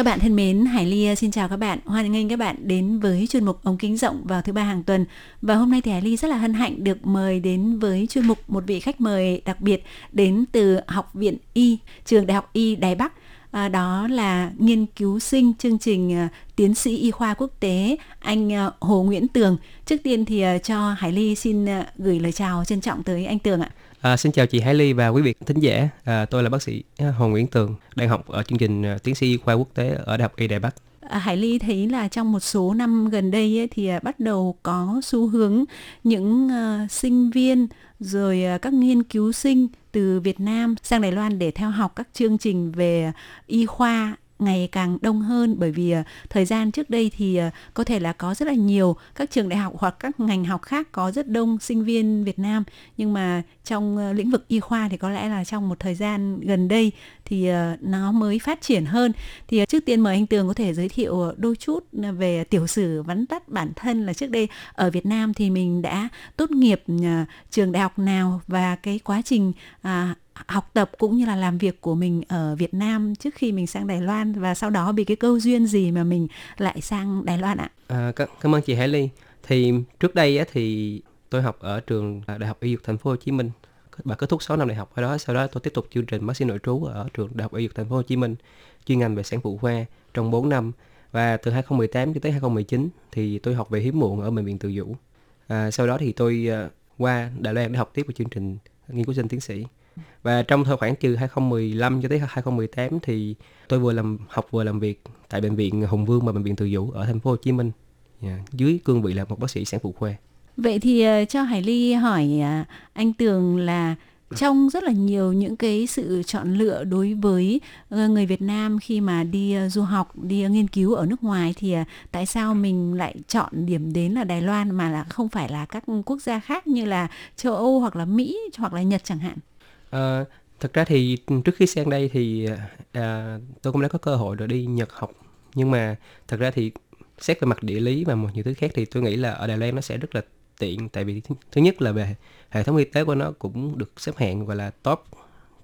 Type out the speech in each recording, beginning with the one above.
Các bạn thân mến, Hải Ly ờ, xin chào các bạn. Hoan nghênh các bạn đến với chuyên mục ống kính rộng vào thứ ba hàng tuần. Và hôm nay thì Hải Ly rất là hân hạnh được mời đến với chuyên mục một vị khách mời đặc biệt đến từ Học viện Y, trường Đại học Y Đài Bắc. À, đó là nghiên cứu sinh chương trình à, tiến sĩ y khoa quốc tế anh à, Hồ Nguyễn Tường. Trước tiên thì à, cho Hải Ly xin à, gửi lời chào trân trọng tới anh Tường ạ. À, xin chào chị Hải Ly và quý vị thính giả. À, tôi là bác sĩ Hồ Nguyễn Tường, đang học ở chương trình à, tiến sĩ y khoa quốc tế ở Đại học Y Đài Bắc. Ờ, Hải Ly thấy là trong một số năm gần đây ấy, thì ờ, bắt đầu có xu hướng những uh, sinh viên rồi uh, các nghiên cứu sinh từ Việt Nam sang Đài Loan để theo học các chương trình về y khoa ngày càng đông hơn. Bởi vì à, thời gian trước đây thì à, có thể là có rất là nhiều các trường đại học hoặc các ngành học khác có rất đông sinh viên Việt Nam. Nhưng mà trong à, lĩnh vực y khoa thì có lẽ là trong một thời gian gần đây thì nó mới phát triển hơn. Thì trước tiên mời anh Tường có thể giới thiệu đôi chút về tiểu sử vắn tắt bản thân là trước đây ở Việt Nam thì mình đã tốt nghiệp trường đại học nào và cái quá trình học tập cũng như là làm việc của mình ở Việt Nam trước khi mình sang Đài Loan và sau đó vì cái câu duyên gì mà mình lại sang Đài Loan ạ? À, cảm ơn chị Hải Ly. Thì trước đây á, thì tôi học ở trường à, Đại học Y Dược Thành phố Hồ Chí Minh và kết thúc 6 năm đại học ở đó sau đó tôi tiếp tục chương trình bác sĩ nội trú ở trường Đại học Y Dược Thành phố Hồ Chí Minh chuyên ngành về sản phụ khoa trong 4 năm và từ 2018 cho tới 2019 thì tôi học về hiếm muộn ở bệnh viện Từ Dũ. À, sau đó thì tôi à, qua Đài Loan để học tiếp về chương trình nghiên cứu sinh tiến sĩ và trong thời khoảng từ 2015 cho tới 2018 thì tôi vừa làm học vừa làm việc tại bệnh viện Hùng Vương và bệnh viện Từ Dũ ở thành phố Hồ Chí Minh yeah, dưới cương vị là một bác sĩ sản phụ khoa. Vậy thì ờ, cho Hải Ly hỏi à, anh Tường là trong rất là nhiều những cái sự chọn lựa đối với ờ, người Việt Nam khi mà đi ờ, du học, đi nghiên cứu ở nước ngoài thì à, tại sao mình lại chọn điểm đến là Đài Loan mà là không phải là các quốc gia khác như là châu Âu hoặc là Mỹ hoặc là Nhật chẳng hạn? À, thực ra thì trước khi sang đây thì à, tôi cũng đã có cơ hội được đi Nhật học. Nhưng mà thật ra thì xét về mặt địa lý và một nhiều thứ khác thì tôi nghĩ là ở Đài Loan nó sẽ rất là tiện. Tại vì thứ nhất là về hệ thống y tế của nó cũng được xếp hạng gọi là top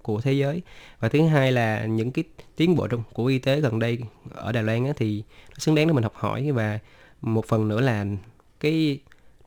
của thế giới. Và thứ hai là những cái tiến bộ trong của y tế gần đây ở Đài Loan á, thì nó xứng đáng để mình học hỏi. Và một phần nữa là cái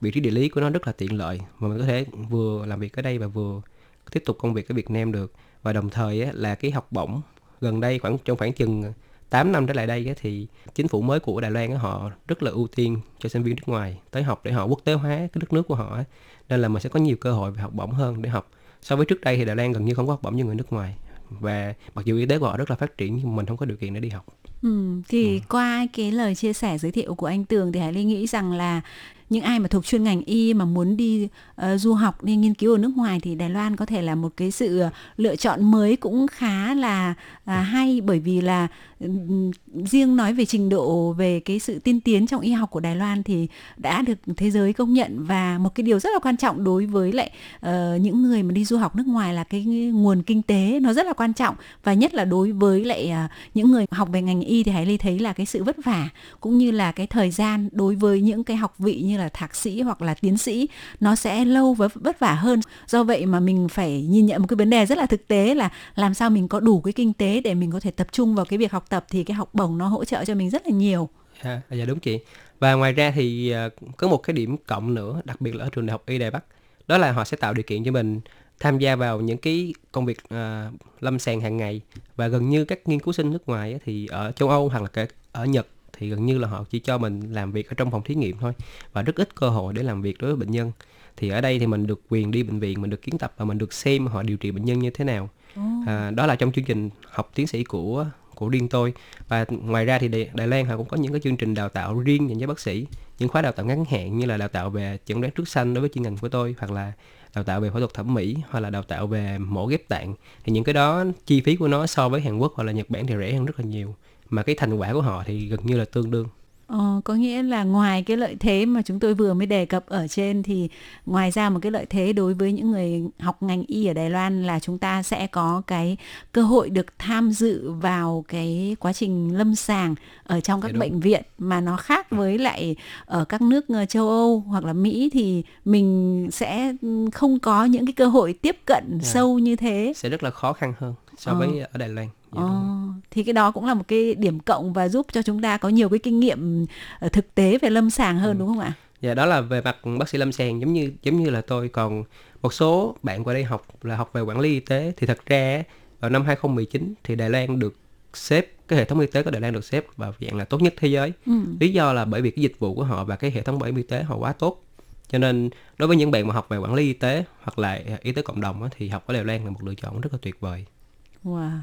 vị trí địa lý của nó rất là tiện lợi. Mà mình có thể vừa làm việc ở đây và vừa tiếp tục công việc ở Việt Nam được và đồng thời á, là cái học bổng gần đây khoảng trong khoảng chừng 8 năm trở lại đây á, thì chính phủ mới của Đài Loan á, họ rất là ưu tiên cho sinh viên nước ngoài tới học để họ quốc tế hóa cái đất nước của họ á. nên là mình sẽ có nhiều cơ hội về học bổng hơn để học so với trước đây thì Đài Loan gần như không có học bổng cho người nước ngoài và mặc dù y tế của họ rất là phát triển nhưng mình không có điều kiện để đi học. Ừ, thì ừ. qua cái lời chia sẻ giới thiệu của anh Tường thì Hải Ly nghĩ rằng là những ai mà thuộc chuyên ngành y mà muốn đi uh, du học đi nghiên cứu ở nước ngoài thì Đài Loan có thể là một cái sự ờ, lựa chọn mới cũng khá là uh, hay. Bởi vì là um, riêng nói về trình độ về cái sự tiên tiến trong y học của Đài Loan thì đã được thế giới công nhận. Và một cái điều rất là quan trọng đối với lại uh, những người mà đi du học nước ngoài là cái nguồn kinh tế nó rất là quan trọng. Và nhất là đối với lại uh, những người học về ngành y thì Hải Ly thấy là cái sự vất vả cũng như là cái thời gian đối với những cái học vị như là thạc sĩ hoặc là tiến sĩ nó sẽ lâu và vất vả hơn. Do vậy mà mình phải nhìn nhận một cái vấn đề rất là thực tế là làm sao mình có đủ cái kinh tế để mình có thể tập trung vào cái việc học tập thì cái học bổng nó hỗ trợ cho mình rất là nhiều. À, dạ đúng chị. Và ngoài ra thì ờ, có một cái điểm cộng nữa đặc biệt là ở trường đại học y đài bắc đó là họ sẽ tạo điều kiện cho mình tham gia vào những cái công việc uh, lâm sàng hàng ngày. Và gần như các nghiên cứu sinh nước ngoài thì ở châu Âu hoặc là cả ở Nhật thì gần như là họ chỉ cho mình làm việc ở trong phòng thí nghiệm thôi và rất ít cơ hội để làm việc đối với bệnh nhân. Thì ở đây thì mình được quyền đi bệnh viện mình được kiến tập và mình được xem họ điều trị bệnh nhân như thế nào. À, đó là trong chương trình học tiến sĩ của của riêng tôi. Và ngoài ra thì Đài, Đài Loan họ cũng có những cái chương trình đào tạo riêng dành cho bác sĩ những khóa đào tạo ngắn hạn như là đào tạo về chẩn đoán trước sanh đối với chuyên ngành của tôi hoặc là đào tạo về phẫu thuật thẩm mỹ hoặc là đào tạo về mổ ghép tạng. Thì những cái đó chi phí của nó so với Hàn Quốc hoặc là Nhật Bản thì rẻ hơn rất là nhiều mà cái thành quả của họ thì gần như là tương đương Ờ, có nghĩa là ngoài cái lợi thế mà chúng tôi vừa mới đề cập ở trên thì ngoài ra một cái lợi thế đối với những người học ngành y ở Đài Loan là chúng ta sẽ có cái cơ hội được tham dự vào cái quá trình lâm sàng ở trong các bệnh viện mà nó khác với lại ở các nước ờ, châu Âu hoặc là Mỹ thì mình sẽ không có những cái cơ hội tiếp cận Dạ. sâu như thế. sẽ rất là khó khăn hơn so Ờ. với ở Đài Loan Dạ, Ờ, thì cái đó cũng là một cái điểm cộng và giúp cho chúng ta có nhiều cái kinh nghiệm ờ, thực tế về lâm sàng hơn Ừ. đúng không ạ? Dạ đó là về mặt bác sĩ lâm sàng giống như giống như là tôi còn một số bạn qua đây học là học về quản lý y tế thì thật ra vào năm 2019 thì Đài Loan được xếp cái hệ thống y tế của Đài Loan được xếp vào dạng là tốt nhất thế giới. Ừ. Lý do là bởi vì cái dịch vụ của họ và cái hệ thống bảo hiểm y tế họ quá tốt. Cho nên đối với những bạn mà học về quản lý y tế hoặc là y tế cộng đồng thì học ở Đài Loan là một lựa chọn rất là tuyệt vời. Wow.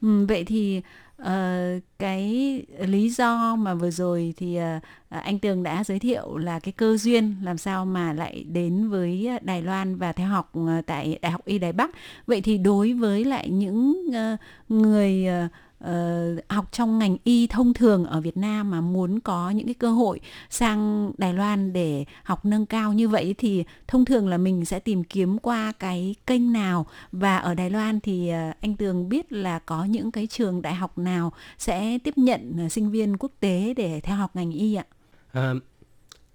Ừ, vậy thì ờ, cái lý do mà vừa rồi thì ờ, anh Tường đã giới thiệu là cái cơ duyên làm sao mà lại đến với Đài Loan và theo học ờ, tại Đại học Y Đài Bắc. Vậy thì đối với lại những ờ, người ờ, uh, học trong ngành y thông thường ở Việt Nam mà muốn có những cái cơ hội sang Đài Loan để học nâng cao như vậy thì thông thường là mình sẽ tìm kiếm qua cái kênh nào và ở Đài Loan thì uh, anh Tường biết là có những cái trường đại học nào sẽ tiếp nhận uh, sinh viên quốc tế để theo học ngành y ạ? À,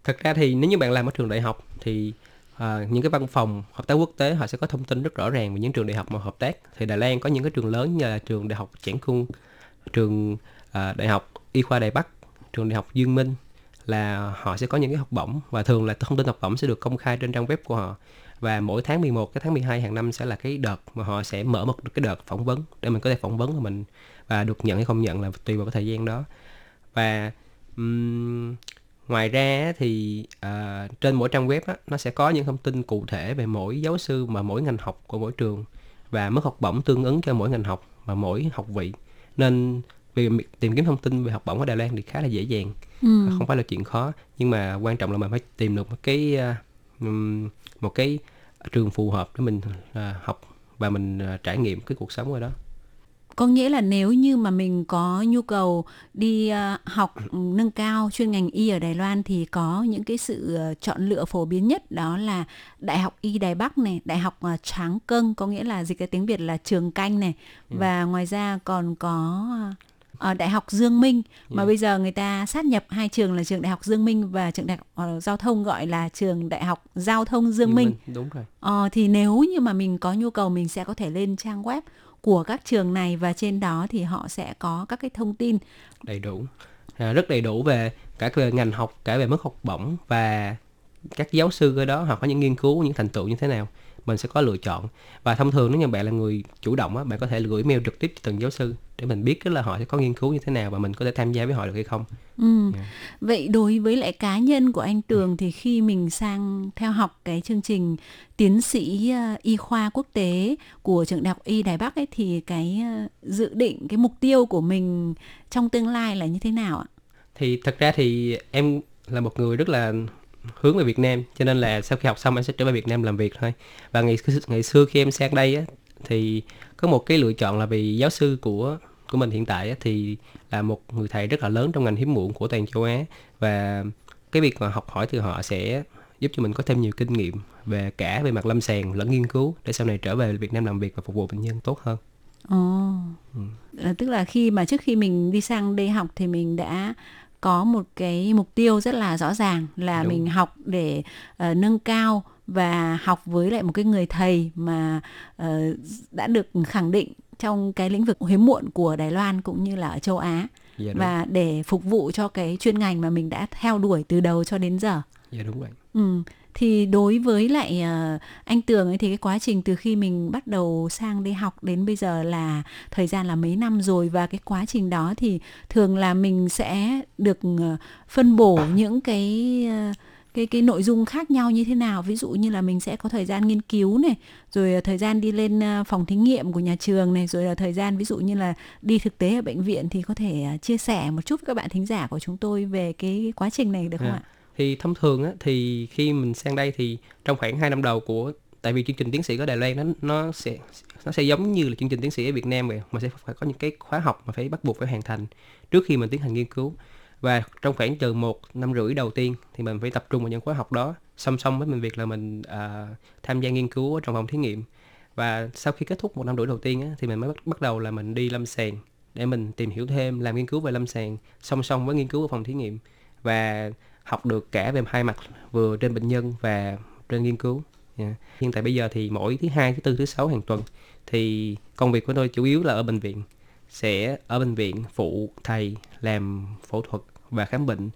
thật ra thì nếu như bạn làm ở trường đại học thì à, những cái văn phòng hợp tác quốc tế họ sẽ có thông tin rất rõ ràng về những trường đại học mà hợp tác. Thì Đài Loan có những cái trường lớn như là trường đại học Trảng Khung trường à, đại học y khoa Đài Bắc trường đại học Dương Minh là họ sẽ có những cái học bổng và thường là thông tin học bổng sẽ được công khai trên trang web của họ. Và mỗi tháng 11 cái tháng 12 hàng năm sẽ là cái đợt mà họ sẽ mở một cái đợt phỏng vấn để mình có thể phỏng vấn và mình và được nhận hay không nhận là tùy vào cái thời gian đó. Và um, ngoài ra thì à, trên mỗi trang web á, nó sẽ có những thông tin cụ thể về mỗi giáo sư mà mỗi ngành học của mỗi trường và mức học bổng tương ứng cho mỗi ngành học và mỗi học vị. Nên vì tìm kiếm thông tin về học bổng ở Đài Loan thì khá là dễ dàng Ừ. không phải là chuyện khó. Nhưng mà quan trọng là mình phải tìm được một cái ừm, một cái trường phù hợp để mình à, học và mình trải nghiệm cái cuộc sống ở đó Có nghĩa là nếu như mà mình có nhu cầu đi ờ, học nâng cao chuyên ngành y ở Đài Loan thì có những cái sự ờ, chọn lựa phổ biến nhất đó là Đại học Y Đài Bắc này, Đại học ờ, Tráng Câng có nghĩa là dịch cái tiếng Việt là Trường Canh này. Và ngoài ra còn có ờ, Đại học Dương Minh. Mà Yeah. bây giờ người ta sát nhập hai trường là trường Đại học Dương Minh và trường Đại học ờ, Giao thông gọi là trường Đại học Giao thông Dương Minh. đúng rồi. Ờ, thì nếu như mà mình có nhu cầu mình sẽ có thể lên trang web của các trường này và trên đó thì họ sẽ có các cái thông tin. Đầy đủ. À, rất đầy đủ về cả về ngành học cả về mức học bổng và các giáo sư ở đó họ có những nghiên cứu những thành tựu như thế nào mình sẽ có lựa chọn và thông thường nếu như bạn là người chủ động á bạn có thể gửi mail trực tiếp cho từng giáo sư để mình biết là họ sẽ có nghiên cứu như thế nào và mình có thể tham gia với họ được hay không Ừ. Yeah. Vậy đối với lại cá nhân của anh Tường thì khi mình sang theo học cái chương trình tiến sĩ ờ, y khoa quốc tế của trường đại học y Đài Bắc ấy thì cái ờ, dự định cái mục tiêu của mình trong tương lai là như thế nào ạ? thì thật ra thì em là một người rất là hướng về Việt Nam cho nên là sau khi học xong em sẽ trở về Việt Nam làm việc thôi và ngày ngày xưa khi em sang đây á, thì có một cái lựa chọn là vì giáo sư của của mình hiện tại á, thì là một người thầy rất là lớn trong ngành hiếm muộn của toàn châu Á và cái việc mà học hỏi từ họ sẽ giúp cho mình có thêm nhiều kinh nghiệm về cả về mặt lâm sàng lẫn nghiên cứu để sau này trở về Việt Nam làm việc và phục vụ bệnh nhân tốt hơn. Ồ. Ừ. Là tức là khi mà trước khi mình đi sang đây học thì mình đã có một cái mục tiêu rất là rõ ràng là Đúng. mình học để ờ, nâng cao và học với lại một cái người thầy mà ờ, đã được khẳng định trong cái lĩnh vực hiếm muộn của Đài Loan cũng như là ở châu Á Dạ và để phục vụ cho cái chuyên ngành mà mình đã theo đuổi từ đầu cho đến giờ. Dạ đúng vậy. Ừ. Thì đối với lại ờ, anh Tường ấy thì cái quá trình từ khi mình bắt đầu sang đi học đến bây giờ là thời gian là mấy năm rồi và cái quá trình đó thì thường là mình sẽ được ờ, phân bổ những cái ờ, cái cái nội dung khác nhau như thế nào ví dụ như là mình sẽ có thời gian nghiên cứu này rồi thời gian đi lên phòng thí nghiệm của nhà trường này rồi là thời gian ví dụ như là đi thực tế ở bệnh viện thì có thể chia sẻ một chút với các bạn thính giả của chúng tôi về cái quá trình này được không Dạ. ạ? Thì thông thường á, thì khi mình sang đây thì trong khoảng 2 năm đầu của tại vì chương trình tiến sĩ ở Đài Loan nó nó sẽ nó sẽ giống như là chương trình tiến sĩ ở Việt Nam vậy mà sẽ phải có những cái khóa học mà phải bắt buộc phải hoàn thành trước khi mình tiến hành nghiên cứu. Và trong khoảng từ một năm rưỡi đầu tiên thì mình phải tập trung vào những khóa học đó song song với mình việc là mình uh, tham gia nghiên cứu ở trong phòng thí nghiệm. Và sau khi kết thúc một năm rưỡi đầu tiên á, thì mình mới bắt, bắt đầu là mình đi lâm sàng để mình tìm hiểu thêm làm nghiên cứu về lâm sàng song song với nghiên cứu ở phòng thí nghiệm. Và học được cả về hai mặt vừa trên bệnh nhân và trên nghiên cứu yeah. hiện tại bây giờ thì mỗi thứ hai thứ tư thứ sáu hàng tuần thì công việc của tôi chủ yếu là ở bệnh viện sẽ ở bệnh viện phụ thầy làm phẫu thuật và khám bệnh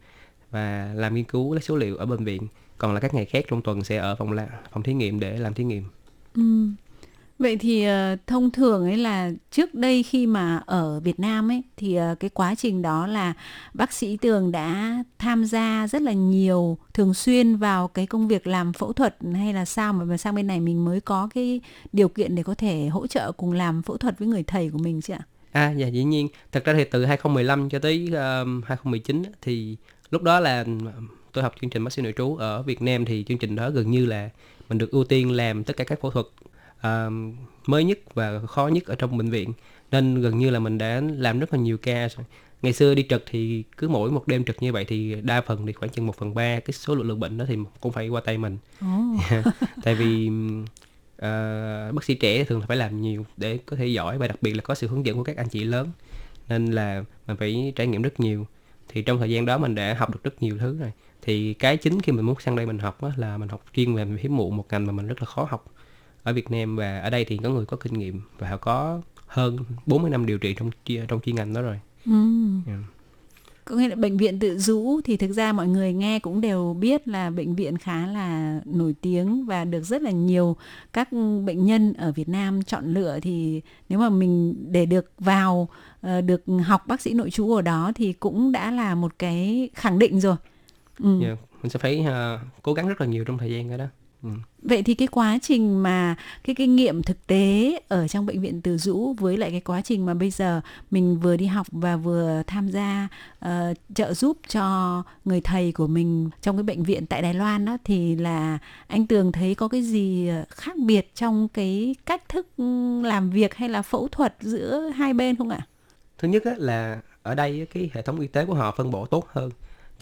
và làm nghiên cứu lấy số liệu ở bệnh viện còn là các ngày khác trong tuần sẽ ở phòng la, phòng thí nghiệm để làm thí nghiệm ừ. Vậy thì uh, thông thường ấy là trước đây khi mà ở Việt Nam ấy thì uh, cái quá trình đó là bác sĩ Tường đã tham gia rất là nhiều thường xuyên vào cái công việc làm phẫu thuật hay là sao mà sang bên này mình mới có cái điều kiện để có thể hỗ trợ cùng làm phẫu thuật với người thầy của mình chứ ạ? À dạ dĩ nhiên. Thật ra thì từ 2015 cho tới uh, 2019 thì lúc đó là tôi học chương trình bác sĩ nội trú ở Việt Nam thì chương trình đó gần như là mình được ưu tiên làm tất cả các phẫu thuật uh, mới nhất và khó nhất ở trong bệnh viện. Nên gần như là mình đã làm rất là nhiều ca rồi. Ngày xưa đi trực thì cứ mỗi một đêm trực như vậy thì đa phần thì khoảng chừng một phần ba cái số lượng lượng bệnh đó thì cũng phải qua tay mình. Oh. tại vì uh, bác sĩ trẻ thường phải làm nhiều để có thể giỏi và đặc biệt là có sự hướng dẫn của các anh chị lớn. Nên là mình phải trải nghiệm rất nhiều. Thì trong thời gian đó mình đã học được rất nhiều thứ rồi. Thì cái chính khi mình muốn sang đây mình học á, là mình học chuyên về hiếm muộn một ngành mà mình rất là khó học ở Việt Nam và ở đây thì có người có kinh nghiệm và họ có hơn 40 năm điều trị trong trong chuyên ngành đó rồi. Ừ. Yeah. Có nghĩa là bệnh viện tự dũ thì thực ra mọi người nghe cũng đều biết là bệnh viện khá là nổi tiếng và được rất là nhiều các bệnh nhân ở Việt Nam chọn lựa thì nếu mà mình để được vào ờ, được học bác sĩ nội trú ở đó thì cũng đã là một cái khẳng định rồi. Ừ. Yeah, mình sẽ phải uh, cố gắng rất là nhiều trong thời gian đó. Ừ. Vậy thì cái quá trình mà cái kinh nghiệm thực tế ở trong bệnh viện Từ Dũ với lại cái quá trình mà bây giờ mình vừa đi học và vừa tham gia uh, trợ giúp cho người thầy của mình trong cái bệnh viện tại Đài Loan đó thì là anh Tường thấy có cái gì khác biệt trong cái cách thức làm việc hay là phẫu thuật giữa hai bên không ạ? Thứ nhất là ở đây cái hệ thống y tế của họ phân bổ tốt hơn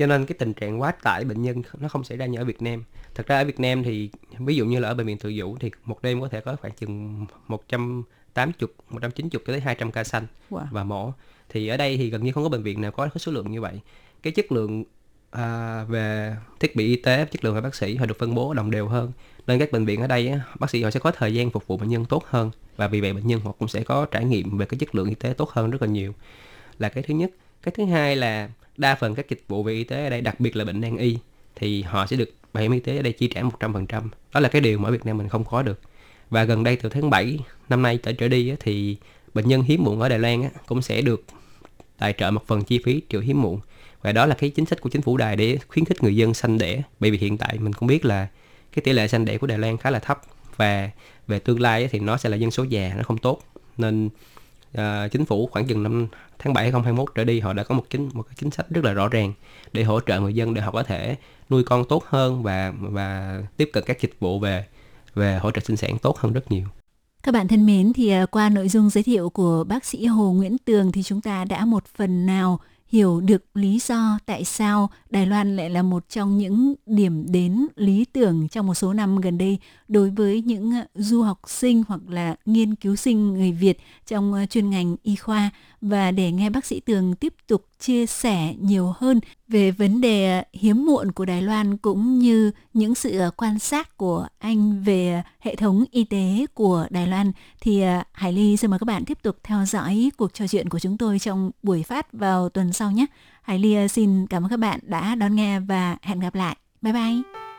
cho nên cái tình trạng quá tải bệnh nhân nó không xảy ra như ở Việt Nam. Thật ra ở Việt Nam thì ví dụ như là ở bệnh viện Từ Dũ thì một đêm có thể có khoảng chừng 180 190 cho tới 200 ca xanh wow. và mổ. Thì ở đây thì gần như không có bệnh viện nào có số lượng như vậy. Cái chất lượng à, về thiết bị y tế chất lượng về bác sĩ họ được phân bố đồng đều hơn. Nên các bệnh viện ở đây bác sĩ họ sẽ có thời gian phục vụ bệnh nhân tốt hơn và vì vậy bệnh nhân họ cũng sẽ có trải nghiệm về cái chất lượng y tế tốt hơn rất là nhiều. Là cái thứ nhất. Cái thứ hai là đa phần các dịch vụ về y tế ở đây, đặc biệt là bệnh nan y, thì họ sẽ được bảo hiểm y tế ở đây chi trả 100%. Đó là cái điều mà ở Việt Nam mình không có được. Và gần đây từ tháng 7 năm nay trở trở đi thì bệnh nhân hiếm muộn ở Đài Loan cũng sẽ được tài trợ một phần chi phí triệu hiếm muộn. Và đó là cái chính sách của chính phủ Đài để khuyến khích người dân sanh đẻ. Bởi vì hiện tại mình cũng biết là cái tỷ lệ sanh đẻ của Đài Loan khá là thấp và về tương lai thì nó sẽ là dân số già, nó không tốt nên uh, chính phủ khoảng chừng năm tháng 7 2021 trở đi họ đã có một chính một cái chính sách rất là rõ ràng để hỗ trợ người dân để họ có thể nuôi con tốt hơn và và tiếp cận các dịch vụ về về hỗ trợ sinh sản tốt hơn rất nhiều. Các bạn thân mến thì à, qua nội dung giới thiệu của bác sĩ Hồ Nguyễn Tường thì chúng ta đã một phần nào hiểu được lý do tại sao Đài Loan lại là một trong những điểm đến lý tưởng trong một số năm gần đây đối với những du học sinh hoặc là nghiên cứu sinh người Việt trong ờ, chuyên ngành y khoa và để nghe bác sĩ Tường tiếp tục chia sẻ nhiều hơn về vấn đề hiếm muộn của Đài Loan cũng như những sự quan sát của anh về hệ thống y tế của Đài Loan, thì à, Hải Ly xin mời các bạn tiếp tục theo dõi cuộc trò chuyện của chúng tôi trong buổi phát vào tuần sau nhé. Hải Ly à, xin cảm ơn các bạn đã đón nghe và hẹn gặp lại. Bye bye.